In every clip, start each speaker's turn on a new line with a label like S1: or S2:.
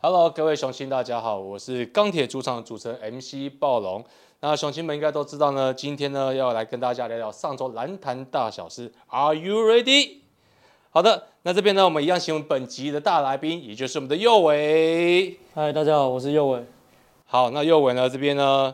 S1: Hello，各位雄心，大家好，我是钢铁主场的主持人 MC 暴龙。那雄心们应该都知道呢，今天呢要来跟大家聊聊上周篮坛大小事。Are you ready？好的，那这边呢，我们一样请我们本集的大来宾，也就是我们的右伟。
S2: 嗨，大家好，我是右伟。
S1: 好，那右伟呢这边呢，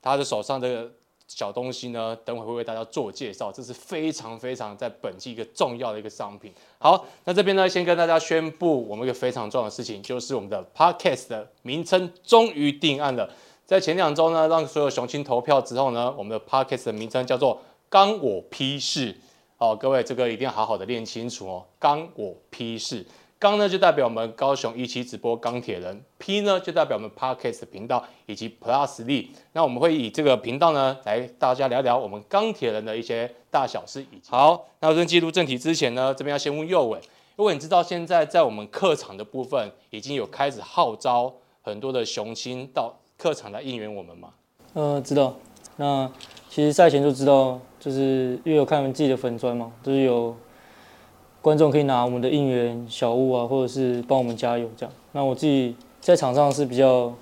S1: 他的手上的小东西呢，等会会为大家做介绍，这是非常非常在本季一个重要的一个商品。好，那这边呢，先跟大家宣布我们一个非常重要的事情，就是我们的 Podcast 的名称终于定案了。在前两周呢，让所有雄心投票之后呢，我们的 Podcast 的名称叫做“刚我批示”。哦，各位这个一定要好好的练清楚哦，“刚我批示”。刚呢就代表我们高雄一期直播钢铁人，P 呢就代表我们 Parkes 频道以及 Plus 力。那我们会以这个频道呢来大家聊聊我们钢铁人的一些大小事以。好，那在进入正题之前呢，这边要先问右伟，因为你知道现在在我们客场的部分已经有开始号召很多的雄心到客场来应援我们吗？
S2: 呃，知道。那其实赛前就知道，就是因为有看自己的粉砖嘛，就是有。观众可以拿我们的应援小物啊，或者是帮我们加油这样。那我自己在场上是比较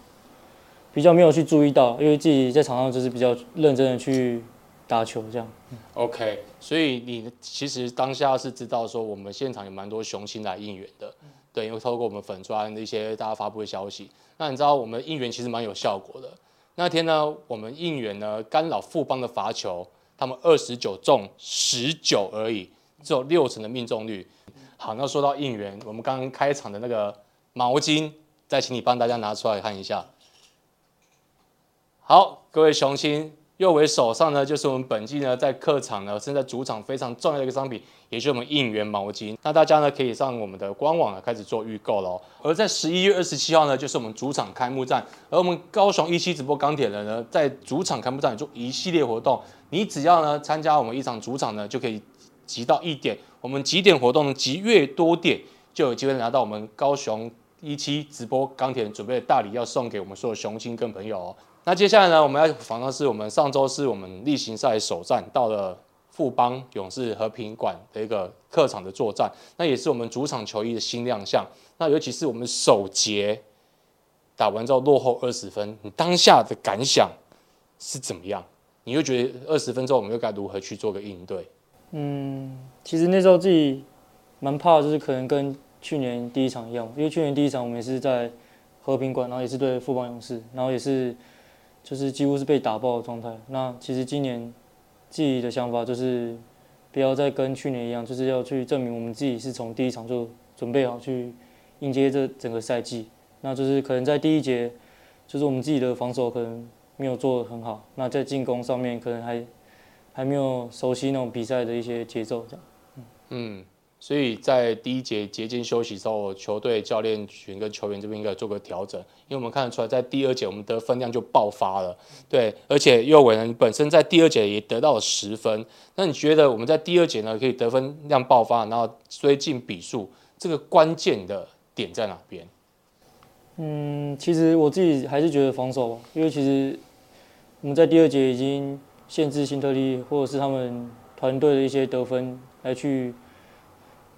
S2: 比较没有去注意到，因为自己在场上就是比较认真的去打球这样。
S1: OK，所以你其实当下是知道说我们现场有蛮多雄心来应援的，对，因为透过我们粉砖的一些大家发布的消息，那你知道我们应援其实蛮有效果的。那天呢，我们应援呢干扰富邦的罚球，他们二十九中十九而已。只有六成的命中率。好，那说到应援，我们刚刚开场的那个毛巾，再请你帮大家拿出来看一下。好，各位雄心，右为手上呢，就是我们本季呢在客场呢，现在主场非常重要的一个商品，也就是我们应援毛巾。那大家呢可以上我们的官网呢开始做预购喽。而在十一月二十七号呢，就是我们主场开幕战，而我们高雄一期直播钢铁人呢，在主场开幕战做一系列活动，你只要呢参加我们一场主场呢，就可以。集到一点，我们集点活动集越多点，就有机会拿到我们高雄一期直播钢铁准备的大礼，要送给我们所有雄心跟朋友哦。那接下来呢，我们要访的是我们上周是我们例行赛首战，到了富邦勇士和平馆的一个客场的作战，那也是我们主场球衣的新亮相。那尤其是我们首节打完之后落后二十分，你当下的感想是怎么样？你又觉得二十分钟我们又该如何去做个应对？
S2: 嗯，其实那时候自己蛮怕，就是可能跟去年第一场一样，因为去年第一场我们也是在和平馆，然后也是对富邦勇士，然后也是就是几乎是被打爆的状态。那其实今年自己的想法就是不要再跟去年一样，就是要去证明我们自己是从第一场就准备好去迎接这整个赛季。那就是可能在第一节，就是我们自己的防守可能没有做得很好，那在进攻上面可能还。还没有熟悉那种比赛的一些节奏，这样。
S1: 嗯，所以在第一节节间休息之后，球队教练群跟球员这边应该做个调整，因为我们看得出来，在第二节我们得分量就爆发了。对，而且右伟呢，你本身在第二节也得到了十分，那你觉得我们在第二节呢可以得分量爆发，然后追进比数，这个关键的点在哪边？
S2: 嗯，其实我自己还是觉得防守，因为其实我们在第二节已经。限制新特利或者是他们团队的一些得分来去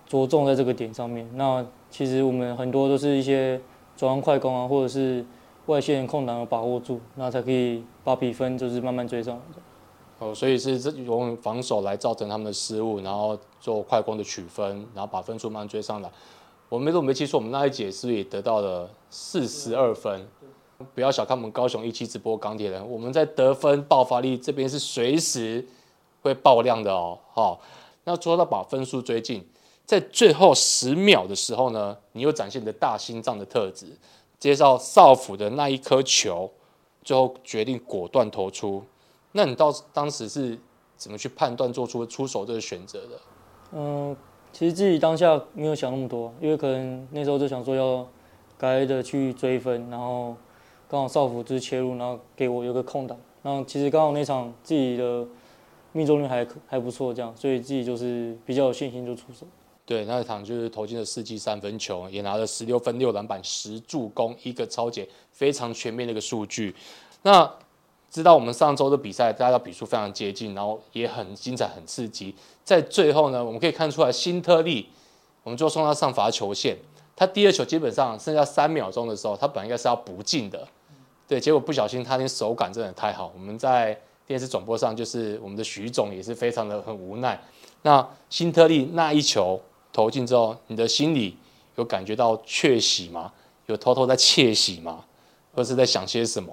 S2: 着重在这个点上面。那其实我们很多都是一些转弯快攻啊，或者是外线空档把握住，那才可以把比分就是慢慢追上。
S1: 哦，所以是这用防守来造成他们的失误，然后做快攻的取分，然后把分数慢慢追上来。我们没我没记错，我们那一节是不是也得到了四十二分？不要小看我们高雄一期直播钢铁人，我们在得分爆发力这边是随时会爆量的哦。好，那说到把分数追进，在最后十秒的时候呢，你又展现你的大心脏的特质，接到少辅的那一颗球，最后决定果断投出。那你到当时是怎么去判断做出出手这个选择的？
S2: 嗯，其实自己当下没有想那么多，因为可能那时候就想说要该的去追分，然后。刚好少辅就是切入，然后给我有个空档。然后其实刚好那场自己的命中率还还不错，这样，所以自己就是比较有信心就出手。
S1: 对，那一场就是投进了四记三分球，也拿了十六分、六篮板、十助攻，一个超解，非常全面的一个数据。那知道我们上周的比赛，大家比数非常接近，然后也很精彩、很刺激。在最后呢，我们可以看出来，新特利，我们就送他上罚球线。他第二球基本上剩下三秒钟的时候，他本来应该是要不进的，对，结果不小心他那手感真的太好，我们在电视转播上就是我们的徐总也是非常的很无奈。那新特利那一球投进之后，你的心里有感觉到窃喜吗？有偷偷在窃喜吗？或是在想些什么？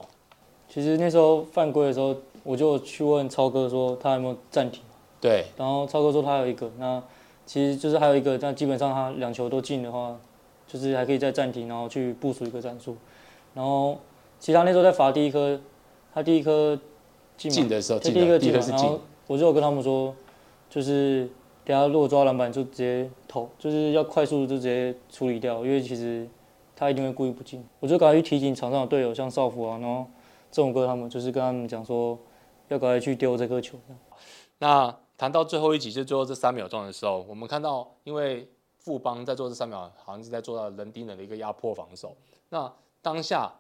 S2: 其实那时候犯规的时候，我就去问超哥说他有没有暂停，
S1: 对，
S2: 然后超哥说他有一个，那其实就是还有一个，但基本上他两球都进的话，就是还可以再暂停，然后去部署一个战术。然后其实他那时候在罚第一颗，他第一颗进，
S1: 进的时候
S2: 他第一
S1: 进的，第一
S2: 个进然后，我就有跟他们说，就是等下如果抓篮板就直接投，就是要快速就直接处理掉，因为其实他一定会故意不进。我就赶快去提醒场上的队友，像少辅啊，然后郑勇哥他们，就是跟他们讲说，要赶快去丢这颗球。
S1: 那谈到最后一集，就最后这三秒钟的时候，我们看到，因为富邦在做这三秒，好像是在做到人盯人的一个压迫防守。那当下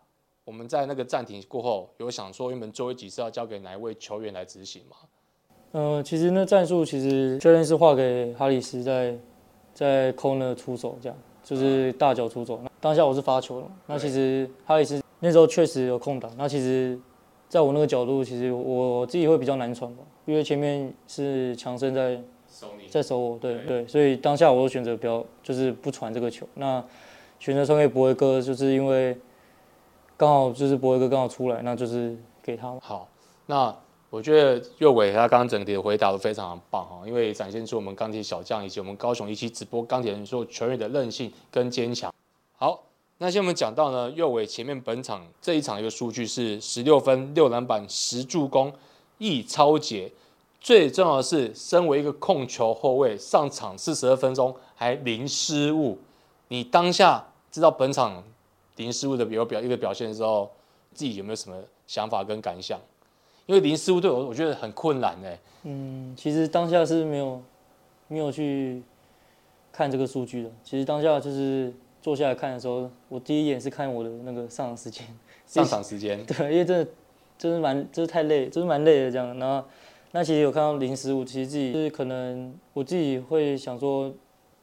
S1: 我们在那个暂停过后，有想说原本最后一集是要交给哪一位球员来执行吗？
S2: 呃，其实那战术其实教练是画给哈里斯在在 corner 出手，这样就是大脚出手。那当下我是发球了，那其实哈里斯那时候确实有空档，那其实在我那个角度，其实我自己会比较难传吧，因为前面是强森在
S1: 收你
S2: 在守我，对对，所以当下我就选择不要，就是不传这个球。那选择传给博威哥，就是因为刚好就是博威哥刚好出来，那就是给他。
S1: 好，那我觉得右伟他刚刚整体的回答都非常棒哈，因为展现出我们钢铁小将以及我们高雄一期直播钢铁人所有球员的韧性跟坚强。好，那先我们讲到呢，右伟前面本场这一场一个数据是十六分、六篮板、十助攻、一超节。最重要的是，身为一个控球后卫，上场四十二分钟还零失误。你当下知道本场零失误的有表一个表现的时候，自己有没有什么想法跟感想？因为林师傅对我我觉得很困难哎、
S2: 嗯，其实当下是没有没有去看这个数据的。其实当下就是坐下来看的时候，我第一眼是看我的那个上场时间，
S1: 上场时间
S2: 对，因为真的真的蛮真的太累，真的蛮累的这样。然后那其实有看到林师傅，其实自己就是可能我自己会想说，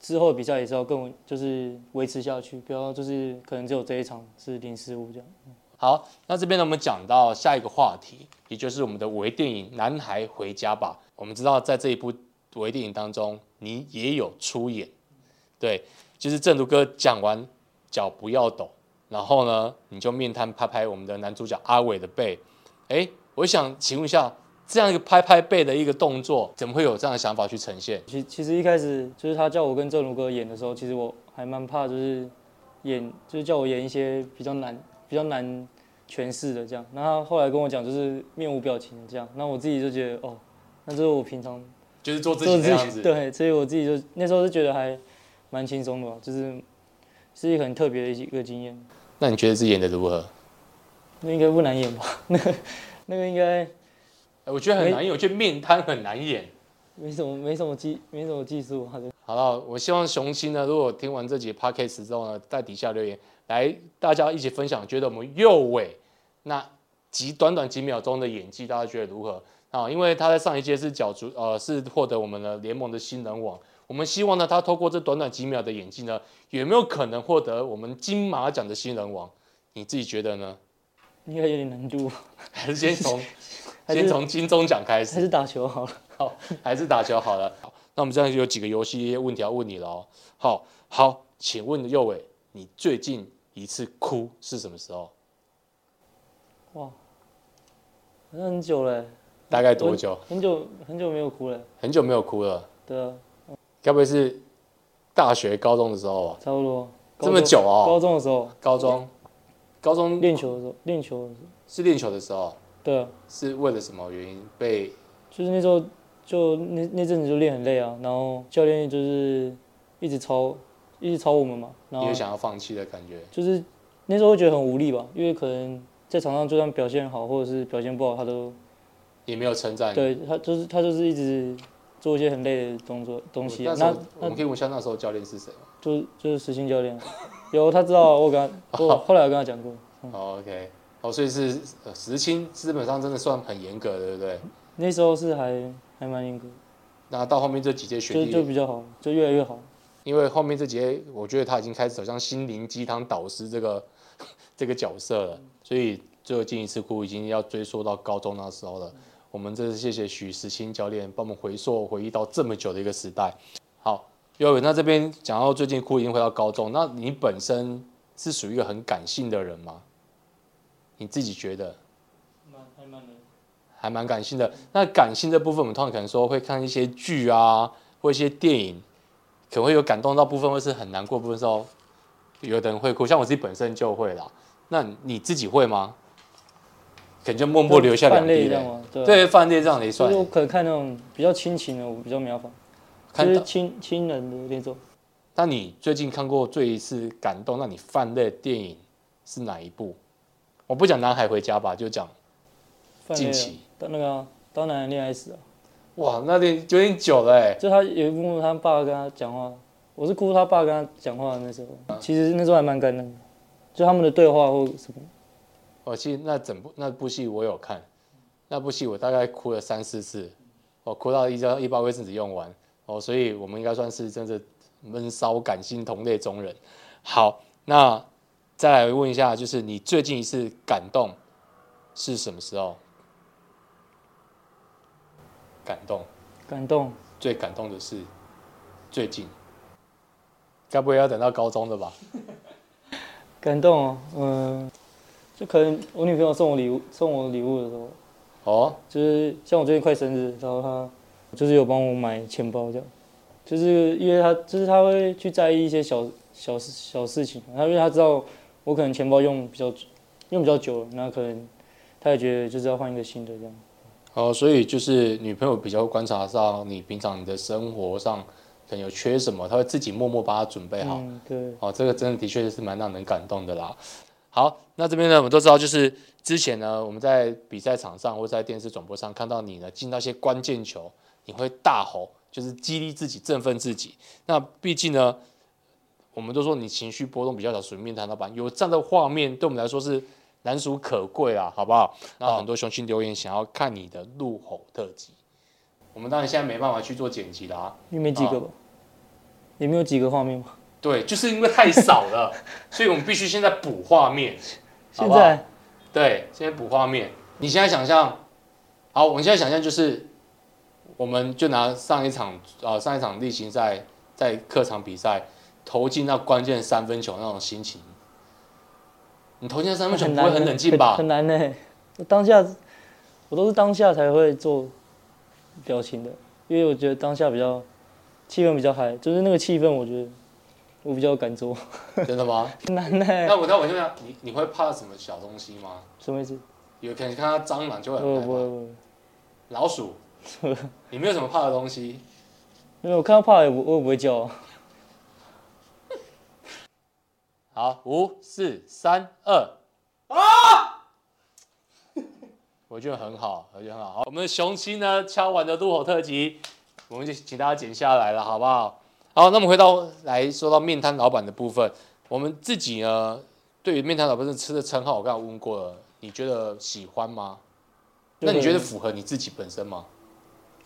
S2: 之后比赛也是要更就是维持下去，不要就是可能只有这一场是零失误这样。
S1: 好，那这边呢，我们讲到下一个话题，也就是我们的微电影《男孩回家吧》。我们知道，在这一部微电影当中，你也有出演，对，就是正如哥讲完脚不要抖，然后呢，你就面瘫拍拍我们的男主角阿伟的背。哎，我想请问一下，这样一个拍拍背的一个动作，怎么会有这样的想法去呈现？
S2: 其其实一开始就是他叫我跟郑如哥演的时候，其实我还蛮怕，就是演就是叫我演一些比较难比较难诠释的这样。那他后来跟我讲，就是面无表情的这样。那我自己就觉得哦，那就是我平常
S1: 就是做自己的样子。
S2: 对，所以我自己就那时候是觉得还蛮轻松的吧，就是是一个很特别的一个经验。
S1: 那你觉得自己演的如何？
S2: 那应该不难演吧？那个那个应该
S1: 哎我觉得很难演，我觉得面瘫很难演。
S2: 没什么没什么技没什么技术
S1: 好了，我希望雄心呢，如果听完这集 podcast 之后呢，在底下留言，来大家一起分享，觉得我们右尾那几短短几秒钟的演技，大家觉得如何？啊，因为他在上一届是角逐，呃，是获得我们的联盟的新人王。我们希望呢，他透过这短短几秒的演技呢，有没有可能获得我们金马奖的新人王？你自己觉得呢？
S2: 应该有点难度，
S1: 还是先从先从金钟奖开始
S2: 还？是打球好了。
S1: 好，还是打球好了。好，那我们这样有几个游戏问题要问你了哦。好，好，请问右伟，你最近一次哭是什么时候？
S2: 哇，好像很久了欸，
S1: 大概多久？
S2: 很久很久没有哭了。
S1: 很久没有哭了，
S2: 对啊，
S1: 该不会是大学、高中的时候啊？
S2: 差不多。
S1: 这么久哦
S2: 高中的时候，
S1: 高中，高中
S2: 练球的时候，练球的时候，
S1: 是练球的时候，
S2: 对啊，
S1: 是为了什么原因被？
S2: 就是那时候就那那阵子就练很累啊，然后教练就是一直抄，一直抄我们嘛，然后
S1: 你有想要放弃的感觉？
S2: 就是那时候会觉得很无力吧，因为可能在场上就算表现好或者是表现不好，他都
S1: 也没有称赞你。
S2: 对他就是他就是一直做一些很累的动作东西啊。那
S1: 那我们可以问一下那时候教练是谁吗？
S2: 就就是实心教练，有他知道啊，我跟他我 后来有跟他讲过，
S1: 哦，OK，哦，所以是呃实青，基本上真的算很严格的，对不对？
S2: 那时候是还还蛮严格，
S1: 那到后面这几届学
S2: 就
S1: 弟
S2: 就比较好，就越来越好。
S1: 因为后面这几届我觉得他已经开始走向心灵鸡汤导师这个 这个角色了，所以最后进一次哭已经要追溯到高中那时候了。我们这是谢谢许时清教练帮我们回溯回忆到这么久的一个时代。好，尤伟，那这边讲到最近哭已经回到高中，那你本身是属于一个很感性的人吗？你自己觉得？还蛮感性的。那感性这部分，我们通常可能说会看一些剧啊，或一些电影，可能会有感动到部分，或是很难过部分的时候，有的人会哭。像我自己本身就会啦。那你自己会吗？可能就默默流下两滴泪。对，泛泪这样也算。
S2: 我可能看那种比较亲情的，我比较没办法。就是亲亲人的那种。
S1: 那你最近看过最一次感动让你泛泪的电影是哪一部？我不讲《男孩回家》吧，就讲近期。
S2: 当那个《当男人恋爱史》啊，
S1: 哇，那点有点久了哎。
S2: 就他有一幕，他爸跟他讲话，我是哭他爸跟他讲话的那时候，其实那时候还蛮感人的，就他们的对话或什么。
S1: 哦，其实那整部那部戏我有看，那部戏我大概哭了三四次，我哭到一张一包卫生纸用完哦，所以我们应该算是真的闷骚感性同类中人。好，那再来问一下，就是你最近一次感动是什么时候？感动，
S2: 感动，
S1: 最感动的是最近，该不会要等到高中的吧？
S2: 感动，嗯，就可能我女朋友送我礼物，送我礼物的时候，哦，就是像我最近快生日，然后她就是有帮我买钱包这样，就是因为她就是她会去在意一些小小事小事情，然后因为她知道我可能钱包用比较用比较久了，那可能他也觉得就是要换一个新的这样。
S1: 哦，所以就是女朋友比较观察到你平常你的生活上可能有缺什么，她会自己默默把它准备好。
S2: 对，
S1: 哦，这个真的的确是蛮让人感动的啦。好，那这边呢，我们都知道，就是之前呢，我们在比赛场上或在电视转播上看到你呢进到一些关键球，你会大吼，就是激励自己、振奋自己。那毕竟呢，我们都说你情绪波动比较小，属于面瘫老板，有这样的画面，对我们来说是。难属可贵啊，好不好？那很多雄心留言想要看你的怒吼特辑，我们当然现在没办法去做剪辑啦，
S2: 因为没几个吧，也没有几个画面吗？
S1: 对，就是因为太少了，所以我们必须现在补画面。
S2: 现在，
S1: 对，现在补画面。你现在想象，好，我们现在想象就是，我们就拿上一场啊，上一场例行赛在客场比赛投进那关键三分球那种心情。你投进三分球不会很冷静吧？
S2: 很难呢。当下我都是当下才会做表情的，因为我觉得当下比较气氛比较嗨，就是那个气氛，我觉得我比较敢做。
S1: 真的吗？
S2: 很难呢。
S1: 那我那我就想，你你会怕什么小东西吗？
S2: 什么意思？
S1: 有可能看到蟑螂就会很害怕。老鼠？你没有什么怕的东西？
S2: 因为我看到怕我我也不会叫。
S1: 好，五四三二啊！我觉得很好，我觉得很好。好，我们的雄七呢敲完的怒吼特辑，我们就请大家剪下来了，好不好？好，那我们回到来说到面摊老板的部分，我们自己呢对于面摊老板吃的称号，我刚刚问过了，你觉得喜欢吗？那你觉得符合你自己本身吗？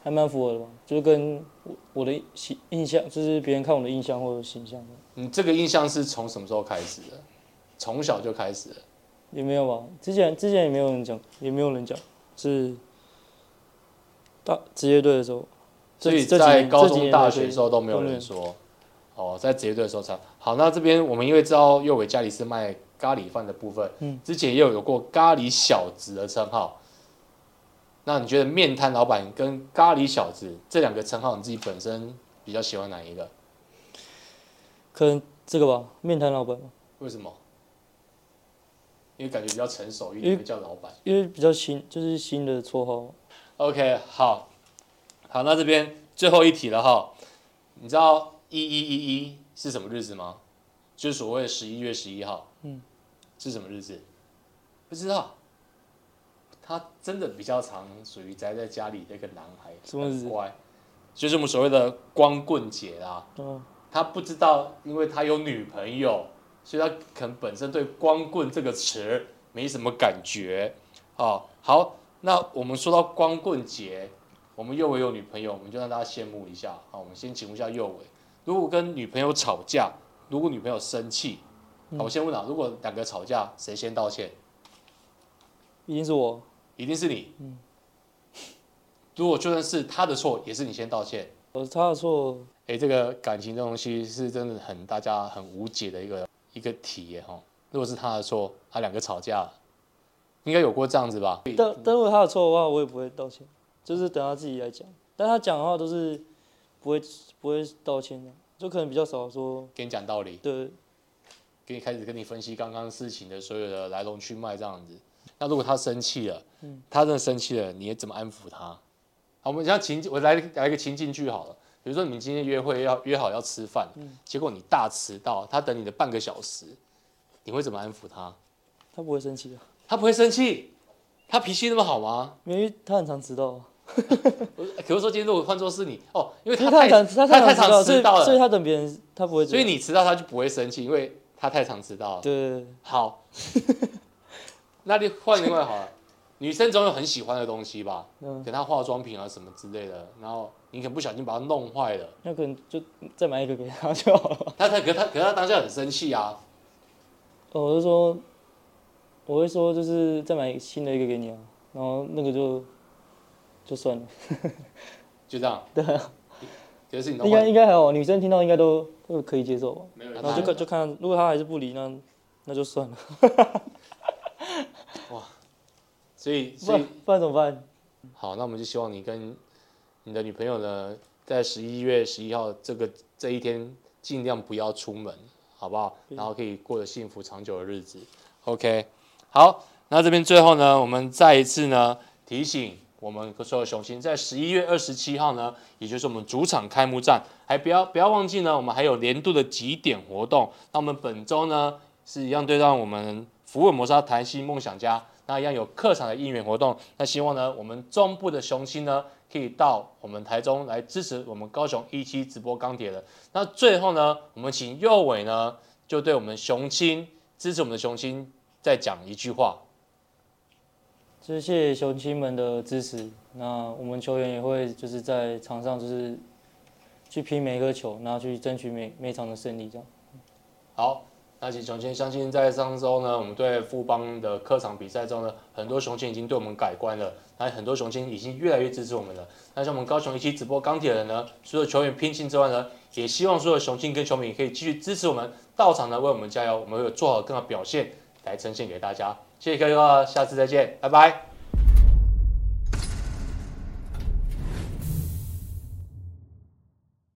S2: 还蛮符合的吧，就是跟我我的印印象，就是别人看我的印象或者形象。
S1: 你这个印象是从什么时候开始的？从小就开始了？
S2: 也没有吧，之前之前也没有人讲，也没有人讲，是大职业队的时候。
S1: 所以在高中、大学的时候都没有人说。哦，在职业队的时候才好。那这边我们因为知道右伟家里是卖咖喱饭的部分，嗯，之前也有有过咖喱小子的称号。那你觉得面摊老板跟咖喱小子这两个称号，你自己本身比较喜欢哪一个？
S2: 可能这个吧，面摊老板。
S1: 为什么？因为感觉比较成熟一点，叫老板。
S2: 因为比较新，就是新的绰号。
S1: OK，好，好，那这边最后一题了哈。你知道一一一一是什么日子吗？就是所谓的十一月十一号。嗯。是什么日子？不知道。他真的比较常属于宅在家里的一个男孩，
S2: 很
S1: 乖，就是我们所谓的光棍节啦。嗯，他不知道，因为他有女朋友，所以他可能本身对光棍这个词没什么感觉。哦，好，那我们说到光棍节，我们右伟有女朋友，我们就让大家羡慕一下。好，我们先请问一下右伟，如果跟女朋友吵架，如果女朋友生气，好我先问啊，如果两个吵架，谁先道歉？
S2: 一定是我，
S1: 一定是你。如果就算是他的错，也是你先道歉。
S2: 我他的错，
S1: 哎，这个感情这东西是真的很大家很无解的一个一个题耶哈。如果是他的错，他两个吵架了，应该有过这样子吧？
S2: 但但如果他的错的话，我也不会道歉，就是等他自己来讲。但他讲的话都是不会不会道歉的，就可能比较少说。
S1: 给你讲道理，
S2: 对，
S1: 给你开始跟你分析刚刚事情的所有的来龙去脉这样子。那如果他生气了，他真的生气了，你怎么安抚他？好，我们像情，我来来一个情境剧好了。比如说你们今天约会要约好要吃饭，结果你大迟到，他等你的半个小时，你会怎么安抚他？
S2: 他不会生气的，
S1: 他不会生气，他脾气那么好吗？
S2: 因为他很常迟到。
S1: 可是说今天如果换作是你哦，因为他
S2: 太
S1: 太
S2: 他
S1: 太
S2: 常
S1: 迟到了，
S2: 所以他等别人他不会，
S1: 所以你迟到他就不会生气，因为他太常迟到了。
S2: 对，
S1: 好，那你换另外好了。女生总有很喜欢的东西吧，给她化妆品啊什么之类的，然后你可能不小心把它弄坏了，
S2: 那可能就再买一个给她就好了。
S1: 他他可他可他当下很生气啊。
S2: 哦，我就说，我会说就是再买新的一个给你啊，然后那个就就算了，
S1: 就这样。
S2: 对啊，
S1: 是你
S2: 应该应该还好，女生听到应该都都可以接受吧。
S1: 没有，
S2: 然后就看就看，如果她还是不理，那那就算了。
S1: 哇。所以，所以
S2: 不然怎么办？
S1: 好，那我们就希望你跟你的女朋友呢，在十一月十一号这个这一天，尽量不要出门，好不好？然后可以过得幸福长久的日子。OK，好，那这边最后呢，我们再一次呢提醒我们所有雄心，在十一月二十七号呢，也就是我们主场开幕战，还不要不要忘记呢，我们还有年度的几点活动。那我们本周呢，是一样对让我们福尔摩沙谈心梦想家。那一样有客场的应援活动，那希望呢，我们中部的雄心呢，可以到我们台中来支持我们高雄一期直播钢铁人。那最后呢，我们请右伟呢，就对我们雄心支持我们的雄心再讲一句话。
S2: 谢谢雄心们的支持，那我们球员也会就是在场上就是去拼每一颗球，然后去争取每每场的胜利，这样。
S1: 好。那其实雄心相信在上周呢，我们对富邦的客场比赛中呢，很多雄心已经对我们改观了，那很多雄心已经越来越支持我们了。那像我们高雄一期直播钢铁人呢，除了球员拼劲之外呢，也希望所有雄心跟球迷可以继续支持我们，到场呢为我们加油，我们会做好更好表现来呈现给大家。谢谢各位，下次再见，拜拜。